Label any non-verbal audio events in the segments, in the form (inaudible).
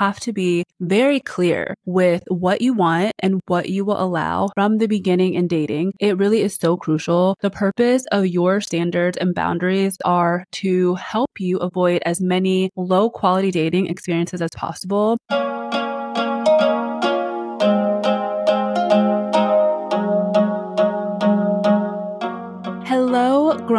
have to be very clear with what you want and what you will allow from the beginning in dating. It really is so crucial. The purpose of your standards and boundaries are to help you avoid as many low quality dating experiences as possible.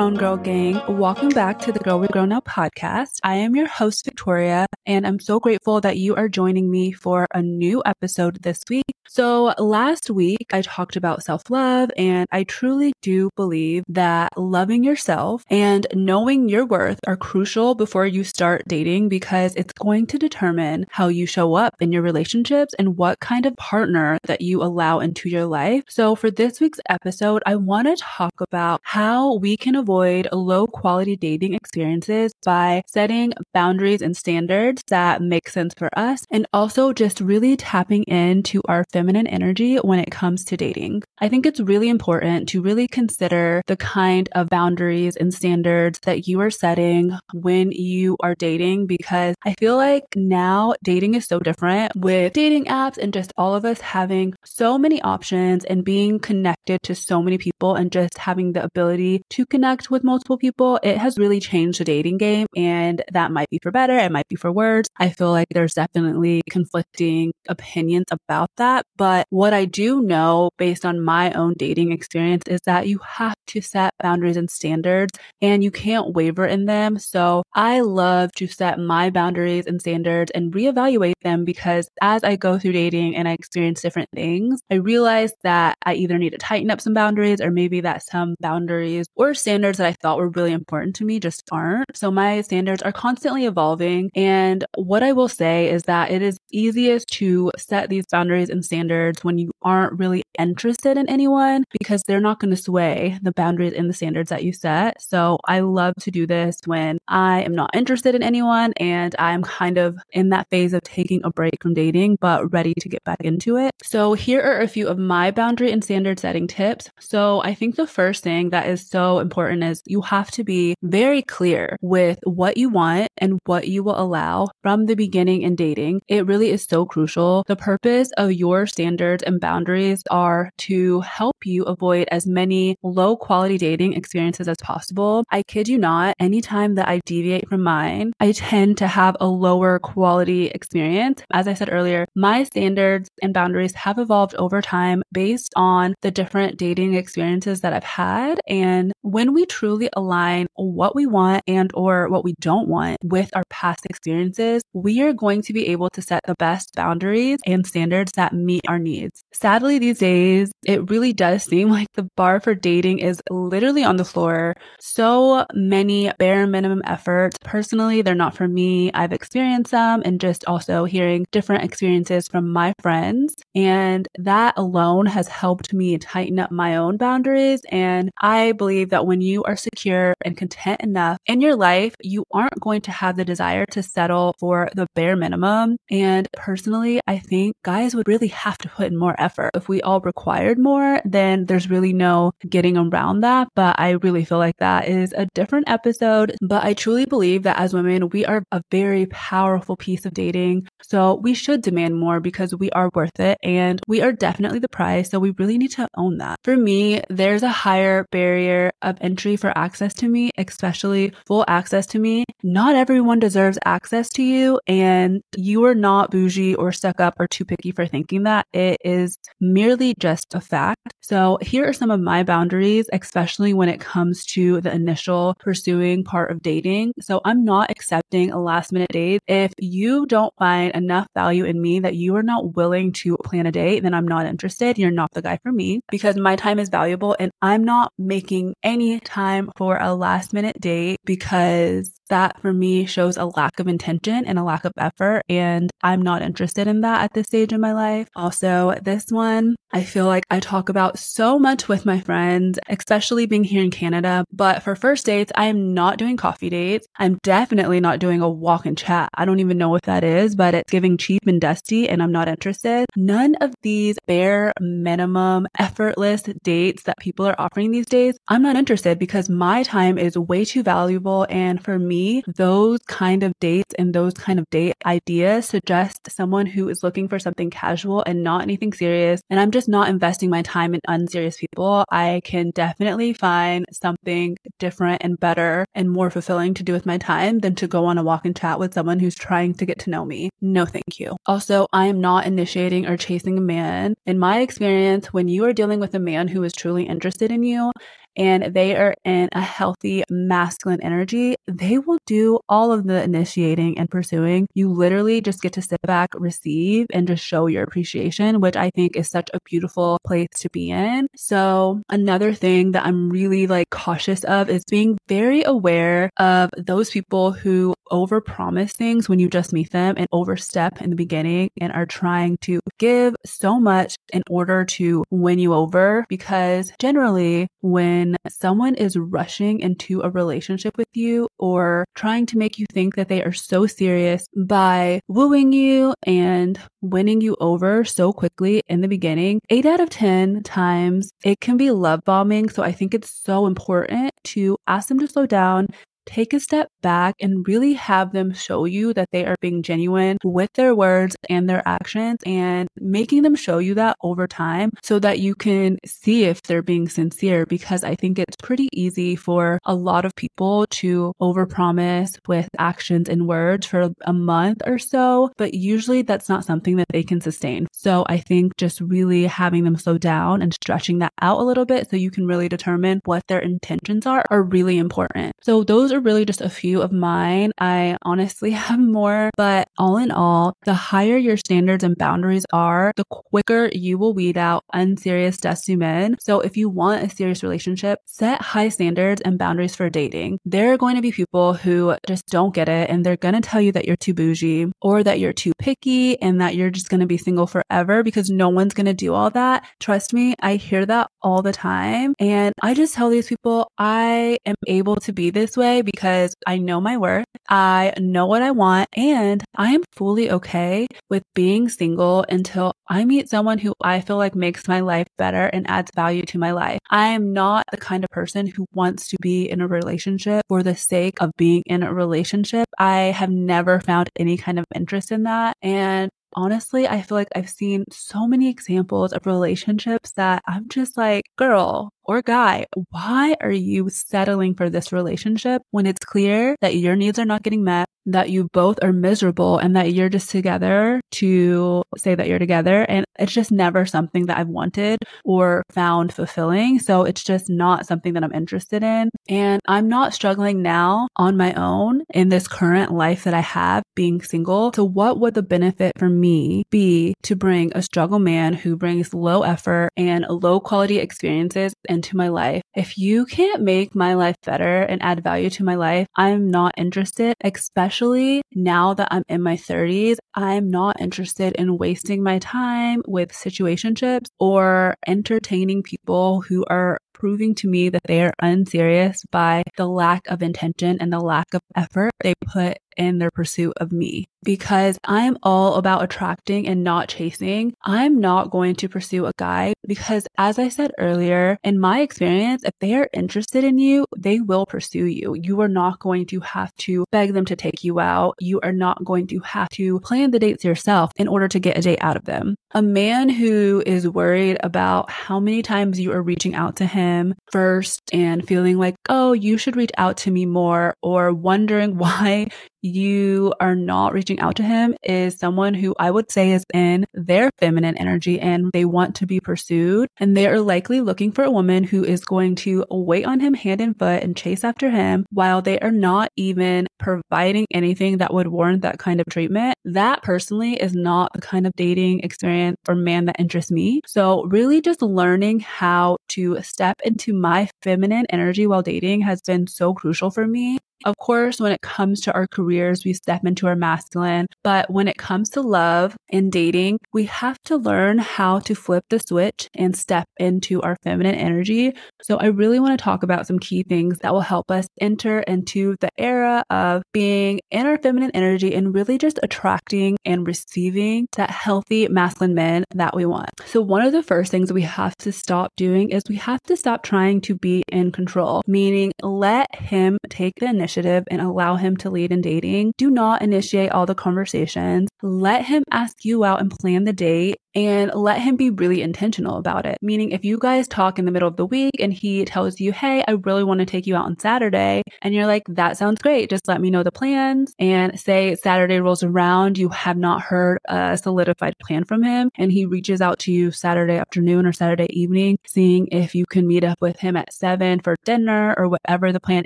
Grown Girl Gang. Welcome back to the Girl We Grown Now podcast. I am your host, Victoria, and I'm so grateful that you are joining me for a new episode this week. So, last week I talked about self love, and I truly do believe that loving yourself and knowing your worth are crucial before you start dating because it's going to determine how you show up in your relationships and what kind of partner that you allow into your life. So, for this week's episode, I want to talk about how we can avoid low quality dating experiences by setting boundaries and standards that make sense for us and also just really tapping into our feminine energy when it comes to dating. I think it's really important to really consider the kind of boundaries and standards that you are setting when you are dating because I feel like now dating is so different with dating apps and just all of us having so many options and being connected to so many people and just having the ability to connect with multiple people, it has really changed the dating game. And that might be for better, it might be for worse. I feel like there's definitely conflicting opinions about that. But what I do know based on my own dating experience is that you have to set boundaries and standards and you can't waver in them. So I love to set my boundaries and standards and reevaluate them because as I go through dating and I experience different things, I realize that I either need to tighten up some boundaries or maybe that some boundaries or standards that I thought were really important to me just aren't. So my standards are constantly evolving. And what I will say is that it is easiest to set these boundaries and standards when you aren't really interested in anyone because they're not going to sway the boundaries and the standards that you set. So I love to do this when I am not interested in anyone and I'm kind of in that phase of taking a break from dating, but ready to get back into it. So here are a few of my boundary and standard setting tips. So I think the first thing that is so important is you have to be very clear with what you want and what you will allow from the beginning in dating. It really is so crucial. The purpose of your standards and boundaries are to help you avoid as many low quality dating experiences as possible. I kid you not, anytime that I deviate from mine, I tend to have a lower quality experience. As I said earlier, my standards and boundaries have evolved over time based on the different dating experiences that I've had. And when we truly align what we want and or what we don't want with our past experiences, we are going to be able to set the best boundaries and standards that meet our needs. Sadly, these days, it really does seem like the bar for dating is literally on the floor. So many bare minimum efforts. Personally, they're not for me. I've experienced them and just also hearing different experiences from my friends. And that alone has helped me tighten up my own boundaries. And I believe that when you are secure and content enough in your life, you aren't going to have the desire to settle for the bare minimum. And personally, I think guys would really have to put in more effort. If we all required more, then there's really no getting around that. But I really feel like that is a different episode. But I truly believe that as women, we are a very powerful piece of dating. So we should demand more because we are worth it and we are definitely the prize. So we really need to own that. For me, there's a higher barrier of entry for access to me, especially full access to me. Not everyone deserves access to you, and you are not bougie or stuck up or too picky for thinking that. It is merely just a fact. So, here are some of my boundaries, especially when it comes to the initial pursuing part of dating. So, I'm not accepting a last minute date. If you don't find enough value in me that you are not willing to plan a date, then I'm not interested. You're not the guy for me because my time is valuable and I'm not making any time for a last minute date because that for me shows a lack of intention and a lack of effort. And I'm not interested in that at this stage in my life. Also, this one, I feel like I talk about so much with my friends, especially being here in Canada. But for first dates, I am not doing coffee dates. I'm definitely not doing a walk and chat. I don't even know what that is, but it's giving cheap and dusty and I'm not interested. None of these bare minimum effortless dates that people are offering these days, I'm not interested because my time is way too valuable. And for me, those kind of dates and those kind of date ideas suggest someone who is looking for something casual and not anything serious. And I'm just not investing my time in unserious people. I can definitely find something different and better and more fulfilling to do with my time than to go on a walk and chat with someone who's trying to get to know me. No, thank you. Also, I am not initiating or chasing a man. In my experience, when you are dealing with a man who is truly interested in you, and they are in a healthy masculine energy, they will do all of the initiating and pursuing. You literally just get to sit back, receive, and just show your appreciation, which I think is such a beautiful place to be in. So, another thing that I'm really like cautious of is being very aware of those people who overpromise things when you just meet them and overstep in the beginning and are trying to give so much in order to win you over because generally when when someone is rushing into a relationship with you or trying to make you think that they are so serious by wooing you and winning you over so quickly in the beginning, eight out of 10 times it can be love bombing. So I think it's so important to ask them to slow down, take a step back and really have them show you that they are being genuine with their words and their actions and making them show you that over time so that you can see if they're being sincere because I think it's pretty easy for a lot of people to overpromise with actions and words for a month or so, but usually that's not something that they can sustain. So I think just really having them slow down and stretching that out a little bit so you can really determine what their intentions are are really important. So those are really just a few of mine. I honestly (laughs) have more, but all in all, the higher your standards and boundaries are, the quicker you will weed out unserious desu men. So if you want a serious relationship, set high standards and boundaries for dating. There are going to be people who just don't get it and they're going to tell you that you're too bougie or that you're too picky and that you're just going to be single forever because no one's going to do all that. Trust me, I hear that all the time. And I just tell these people I am able to be this way because I know my worth, I know what I want, and I am fully okay with being single until I meet someone who I feel like makes my life better and adds value to my life. I am not the kind of person who wants to be in a relationship for the sake of being in a relationship. I have never found any kind of interest in that. And honestly, I feel like I've seen so many examples of relationships that I'm just like, girl, or guy, why are you settling for this relationship when it's clear that your needs are not getting met, that you both are miserable and that you're just together to say that you're together? And it's just never something that I've wanted or found fulfilling. So it's just not something that I'm interested in. And I'm not struggling now on my own in this current life that I have being single. So what would the benefit for me be to bring a struggle man who brings low effort and low quality experiences into my life. If you can't make my life better and add value to my life, I'm not interested, especially now that I'm in my 30s. I'm not interested in wasting my time with situationships or entertaining people who are proving to me that they are unserious by the lack of intention and the lack of effort they put in their pursuit of me because I am all about attracting and not chasing. I'm not going to pursue a guy because as I said earlier, in my experience, if they are interested in you, they will pursue you. You are not going to have to beg them to take you out. You are not going to have to plan the dates yourself in order to get a date out of them. A man who is worried about how many times you are reaching out to him first and feeling like, oh, you should reach out to me more or wondering (laughs) why you are not reaching out to him is someone who I would say is in their feminine energy and they want to be pursued. And they are likely looking for a woman who is going to wait on him hand and foot and chase after him while they are not even providing anything that would warrant that kind of treatment. That personally is not the kind of dating experience or man that interests me. So, really, just learning how to step into my feminine energy while dating has been so crucial for me. Of course, when it comes to our careers, we step into our masculine. But when it comes to love and dating, we have to learn how to flip the switch and step into our feminine energy. So I really want to talk about some key things that will help us enter into the era of being in our feminine energy and really just attract attracting and receiving that healthy masculine men that we want. So one of the first things we have to stop doing is we have to stop trying to be in control, meaning let him take the initiative and allow him to lead in dating. Do not initiate all the conversations. Let him ask you out and plan the date and let him be really intentional about it. Meaning, if you guys talk in the middle of the week and he tells you, Hey, I really want to take you out on Saturday, and you're like, That sounds great. Just let me know the plans. And say Saturday rolls around, you have not heard a solidified plan from him, and he reaches out to you Saturday afternoon or Saturday evening, seeing if you can meet up with him at seven for dinner or whatever the plan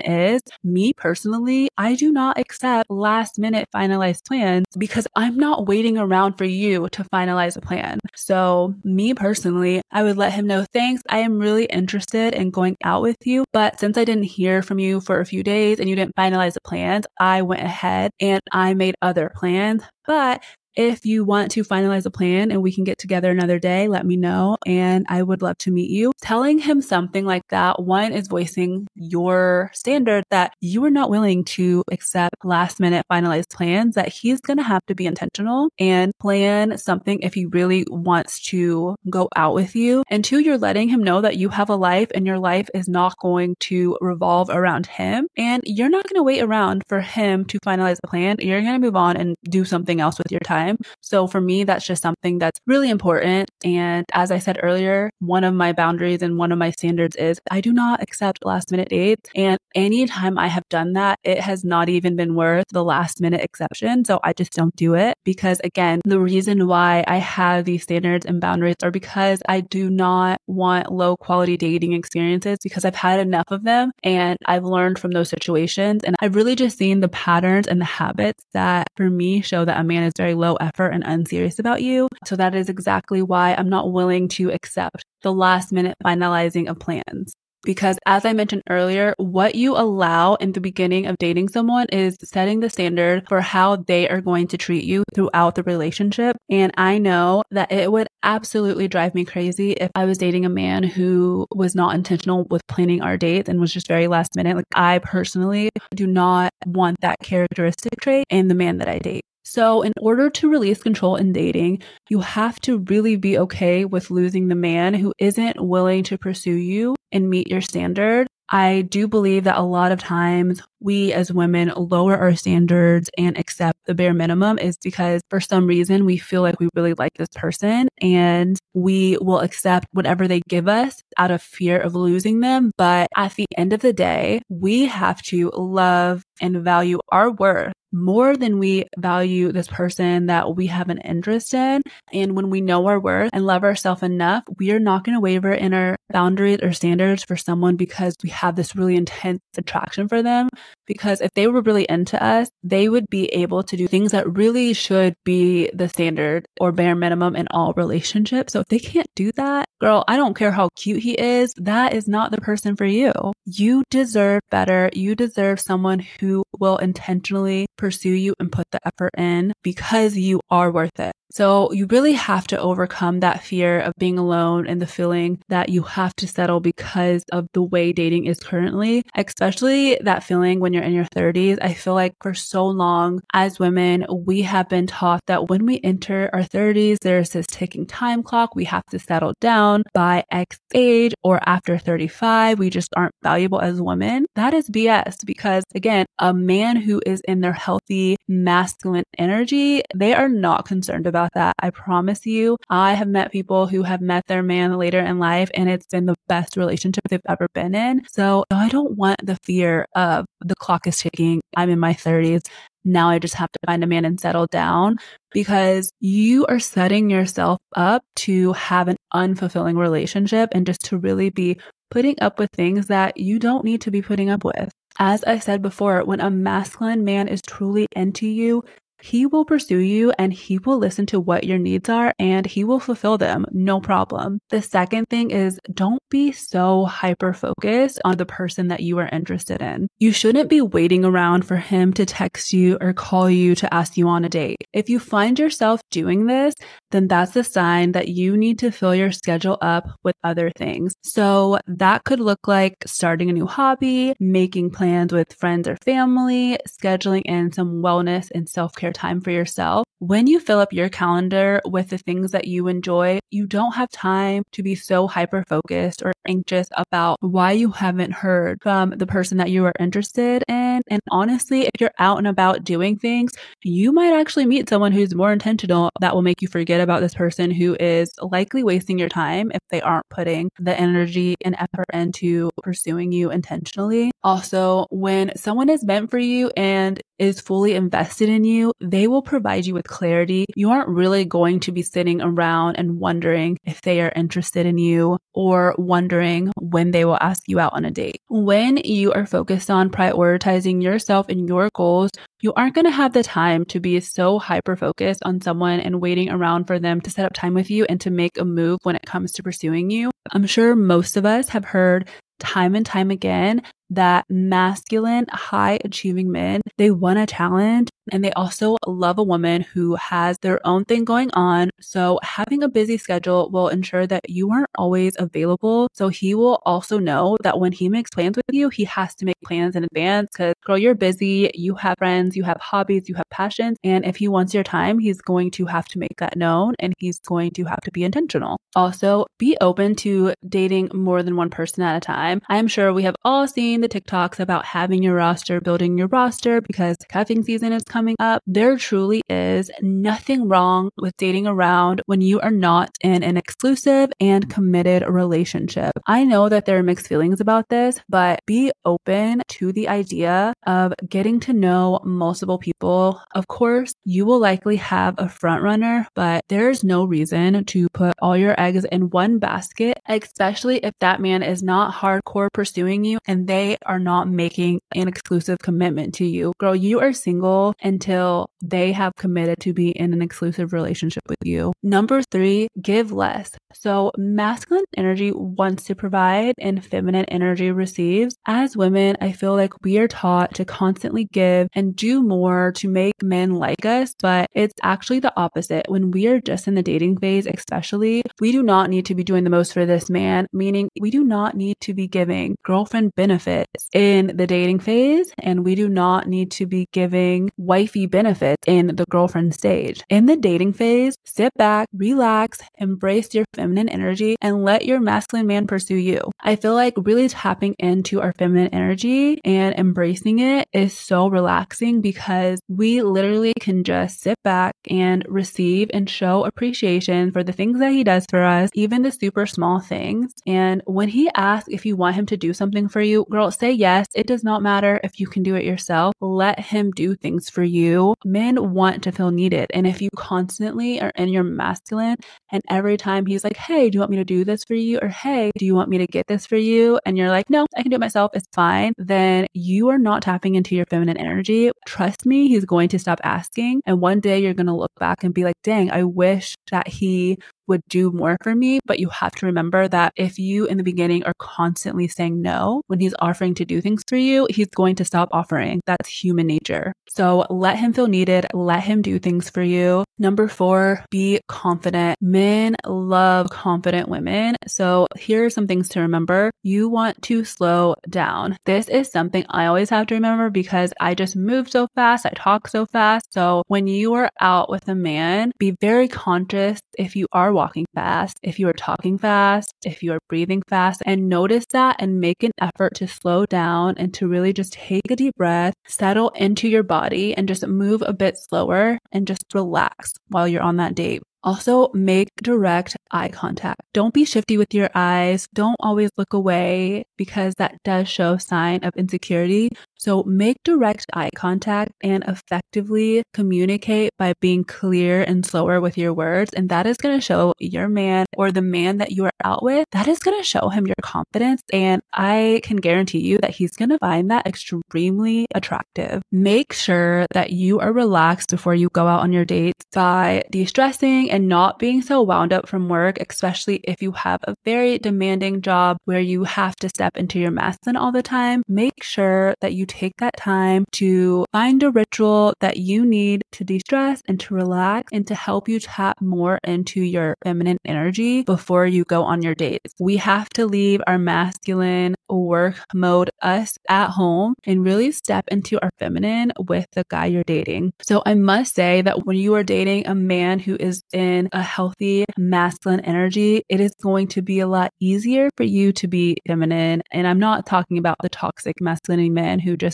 is. Me personally, I do not accept last minute finalized plans because I'm not waiting around for you to finalize a plan. So, me personally, I would let him know, thanks. I am really interested in going out with you. But since I didn't hear from you for a few days and you didn't finalize the plans, I went ahead and I made other plans. But if you want to finalize a plan and we can get together another day, let me know. And I would love to meet you. Telling him something like that, one is voicing your standard that you are not willing to accept last minute finalized plans, that he's going to have to be intentional and plan something if he really wants to go out with you. And two, you're letting him know that you have a life and your life is not going to revolve around him. And you're not going to wait around for him to finalize the plan. You're going to move on and do something else with your time time. So for me, that's just something that's really important. And as I said earlier, one of my boundaries and one of my standards is I do not accept last minute dates. And anytime I have done that, it has not even been worth the last minute exception. So I just don't do it because again, the reason why I have these standards and boundaries are because I do not want low quality dating experiences because I've had enough of them and I've learned from those situations. And I've really just seen the patterns and the habits that for me show that a man is very low effort and unserious about you. So that is exactly why I'm not willing to accept the last minute finalizing of plans. Because as I mentioned earlier, what you allow in the beginning of dating someone is setting the standard for how they are going to treat you throughout the relationship. And I know that it would absolutely drive me crazy if I was dating a man who was not intentional with planning our dates and was just very last minute. Like I personally do not want that characteristic trait in the man that I date. So, in order to release control in dating, you have to really be okay with losing the man who isn't willing to pursue you and meet your standard. I do believe that a lot of times we as women lower our standards and accept the bare minimum is because for some reason we feel like we really like this person and we will accept whatever they give us out of fear of losing them. But at the end of the day, we have to love and value our worth more than we value this person that we have an interest in. And when we know our worth and love ourselves enough, we are not going to waver in our boundaries or standards for someone because we have this really intense attraction for them. Because if they were really into us, they would be able to do things that really should be the standard or bare minimum in all relationships. So if they can't do that, girl, I don't care how cute he is. That is not the person for you. You deserve better. You deserve someone who will intentionally pursue you and put the effort in because you are worth it. So you really have to overcome that fear of being alone and the feeling that you have to settle because of the way dating is currently, especially that feeling when you're in your 30s. I feel like for so long as women, we have been taught that when we enter our 30s, there's this ticking time clock. We have to settle down by X age or after 35. We just aren't valuable as women. That is BS because again, a man who is in their healthy masculine energy, they are not concerned about about that. I promise you, I have met people who have met their man later in life and it's been the best relationship they've ever been in. So I don't want the fear of the clock is ticking. I'm in my 30s. Now I just have to find a man and settle down because you are setting yourself up to have an unfulfilling relationship and just to really be putting up with things that you don't need to be putting up with. As I said before, when a masculine man is truly into you, he will pursue you and he will listen to what your needs are and he will fulfill them. No problem. The second thing is don't be so hyper focused on the person that you are interested in. You shouldn't be waiting around for him to text you or call you to ask you on a date. If you find yourself doing this, then that's a sign that you need to fill your schedule up with other things. So that could look like starting a new hobby, making plans with friends or family, scheduling in some wellness and self care time for yourself. When you fill up your calendar with the things that you enjoy, you don't have time to be so hyper focused or anxious about why you haven't heard from the person that you are interested in. And honestly, if you're out and about doing things, you might actually meet someone who's more intentional that will make you forget about this person who is likely wasting your time if they aren't putting the energy and effort into pursuing you intentionally. Also, when someone is meant for you and is fully invested in you, they will provide you with clarity. You aren't really going to be sitting around and wondering if they are interested in you or wondering when they will ask you out on a date. When you are focused on prioritizing yourself and your goals, you aren't going to have the time to be so hyper focused on someone and waiting around for them to set up time with you and to make a move when it comes to pursuing you. I'm sure most of us have heard time and time again that masculine, high achieving men, they want a challenge and they also love a woman who has their own thing going on. So having a busy schedule will ensure that you aren't always available. So he will also know that when he makes plans with you, he has to make plans in advance because girl, you're busy, you have friends, you have hobbies, you have passions. And if he wants your time, he's going to have to make that known and he's going to have to be intentional. Also, be open to dating more than one person at a time. I'm sure we have all seen the TikToks about having your roster, building your roster because cuffing season is coming up. There truly is nothing wrong with dating around when you are not in an exclusive and committed relationship. I know that there are mixed feelings about this, but be open to the idea of getting to know multiple people. Of course, you will likely have a front runner, but there's no reason to put all your eggs in one basket, especially if that man is not hardcore pursuing you and they they are not making an exclusive commitment to you. Girl, you are single until they have committed to be in an exclusive relationship with you. Number three, give less. So masculine energy wants to provide and feminine energy receives. As women, I feel like we are taught to constantly give and do more to make men like us, but it's actually the opposite. When we are just in the dating phase, especially, we do not need to be doing the most for this man, meaning we do not need to be giving girlfriend benefits in the dating phase, and we do not need to be giving wifey benefits in the girlfriend stage. In the dating phase, sit back, relax, embrace your feminine energy, and let your masculine man pursue you. I feel like really tapping into our feminine energy and embracing it is so relaxing because we literally can just sit back and receive and show appreciation for the things that he does for us, even the super small things. And when he asks if you want him to do something for you, girl, say yes. It does not matter if you can do it yourself. Let him do things for you. Men want to feel needed. And if you constantly are in your masculine and every time he's like, Hey, do you want me to do this for you? Or Hey, do you want me to get this for you? And you're like, No, I can do it myself. It's fine. Then you are not tapping into your feminine energy. Trust me, he's going to stop asking. And one day you're going to look back and be like, dang, I wish that he would do more for me. But you have to remember that if you in the beginning are constantly saying no when he's offering to do things for you, he's going to stop offering. That's human nature. So let him feel needed. Let him do things for you. Number four, be confident. Men love confident women. So here are some things to remember. You want to slow down. This is something I always have to remember because I just move so fast. I talk so fast. So when you are out with a man, be very conscious if you are walking fast, if you are talking fast, if you are breathing fast, and notice that and make an effort to slow down and to really just take a deep breath, settle into your body, and just move a bit slower and just relax while you're on that date. Also, make direct eye contact. Don't be shifty with your eyes. Don't always look away because that does show sign of insecurity. So make direct eye contact and effectively communicate by being clear and slower with your words. And that is going to show your man or the man that you are out with, that is going to show him your confidence. And I can guarantee you that he's going to find that extremely attractive. Make sure that you are relaxed before you go out on your dates by de stressing and not being so wound up from work, especially if you have a very demanding job where you have to step into your masculine all the time. Make sure that you take that time to find a ritual that you need to de stress and to relax and to help you tap more into your feminine energy before you go on your dates. We have to leave our masculine work mode, us at home, and really step into our feminine with the guy you're dating. So I must say that when you are dating a man who is in a healthy masculine energy, it is going to be a lot easier for you to be feminine. And I'm not talking about the toxic masculinity men who just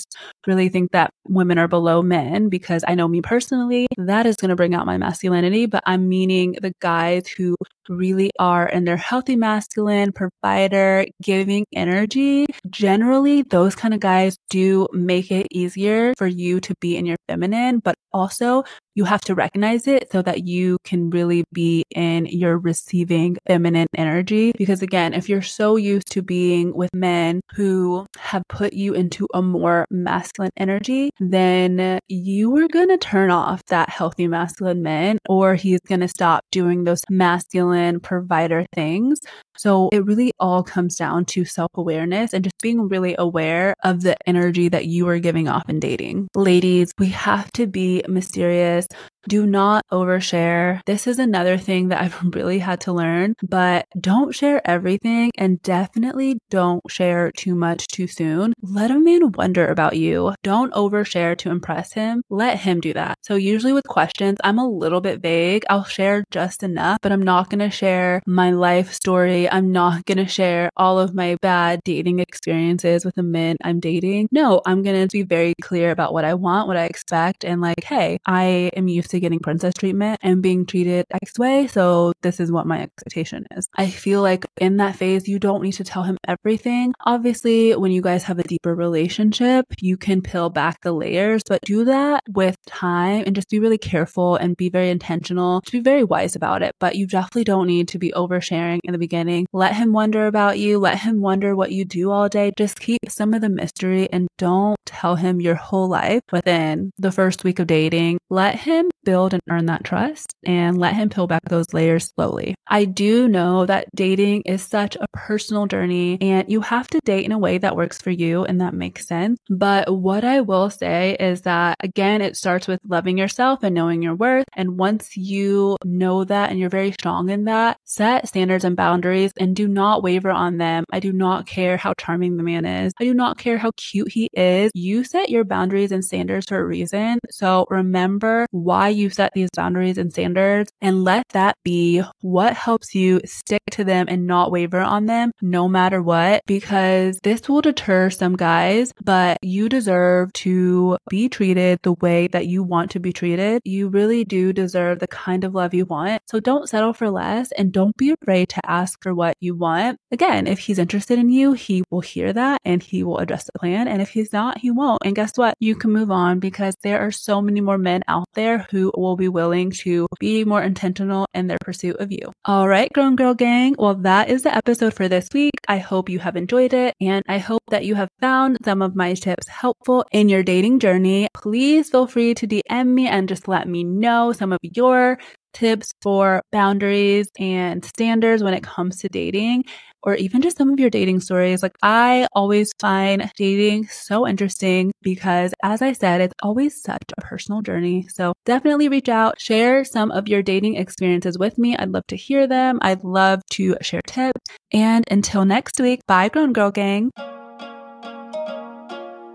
really think that women are below men, because I know me personally, that is going to bring out my masculinity. But I'm meaning the guys who really are in their healthy masculine, provider, giving energy. Generally, those kind of guys do make it easier for you to be in your feminine, but also you have to recognize it so that you can really be in your receiving feminine energy. Because again, if you're so used to being with men who have put you into a more masculine energy, then you are going to turn off that healthy masculine man or he's going to stop doing those masculine provider things. So it really all comes down to self awareness and just being really aware of the energy that you are giving off in dating. Ladies, we have to be mysterious do not overshare. This is another thing that I've (laughs) really had to learn, but don't share everything and definitely don't share too much too soon. Let a man wonder about you. Don't overshare to impress him. Let him do that. So usually with questions, I'm a little bit vague. I'll share just enough, but I'm not going to share my life story. I'm not going to share all of my bad dating experiences with the men I'm dating. No, I'm going to be very clear about what I want, what I expect, and like, hey, I am used to getting princess treatment and being treated X way. So this is what my expectation is. I feel like in that phase, you don't need to tell him everything. Obviously, when you guys have a deeper relationship, you can peel back the layers, but do that with time and just be really careful and be very intentional to be very wise about it. But you definitely don't need to be oversharing in the beginning. Let him wonder about you. Let him wonder what you do all day. Just keep some of the mystery and don't tell him your whole life within the first week of dating. Let him build and earn that trust and let him peel back those layers slowly. I do know that dating is such a personal journey and you have to date in a way that works for you and that makes sense. But what I will say is that again, it starts with loving yourself and knowing your worth. And once you know that and you're very strong in that, set standards and boundaries and do not waver on them. I do not care how charming the man is. I do not care how cute he is. You set your boundaries and standards for a reason. So remember why you set these boundaries and standards and let that be what helps you stick to them and not waver on them no matter what, because this will deter some guys, but you deserve to be treated the way that you want to be treated. You really do deserve the kind of love you want. So don't settle for less and don't be afraid to ask for what you want. Again, if he's interested in you, he will hear that and he will address the plan. And if he's not, he won't. And guess what? You can move on because there are so many more men out there will be willing to be more intentional in their pursuit of you. All right, Grown Girl Gang. Well, that is the episode for this week. I hope you have enjoyed it and I hope that you have found some of my tips helpful in your dating journey. Please feel free to DM me and just let me know some of your tips for boundaries and standards when it comes to dating or even just some of your dating stories. Like I always find dating so interesting because as I said, it's always such a personal journey. So definitely reach out, share some of your dating experiences with me. I'd love to hear them. I'd love to share tips. And until next week, bye grown girl gang.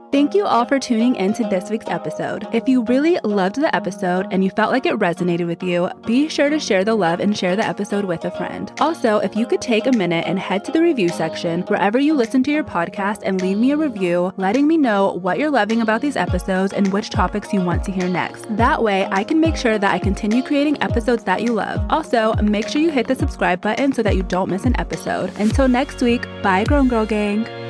Thank you all for tuning in to this week's episode. If you really loved the episode and you felt like it resonated with you, be sure to share the love and share the episode with a friend. Also, if you could take a minute and head to the review section wherever you listen to your podcast and leave me a review, letting me know what you're loving about these episodes and which topics you want to hear next. That way, I can make sure that I continue creating episodes that you love. Also, make sure you hit the subscribe button so that you don't miss an episode. Until next week, bye, Grown Girl Gang.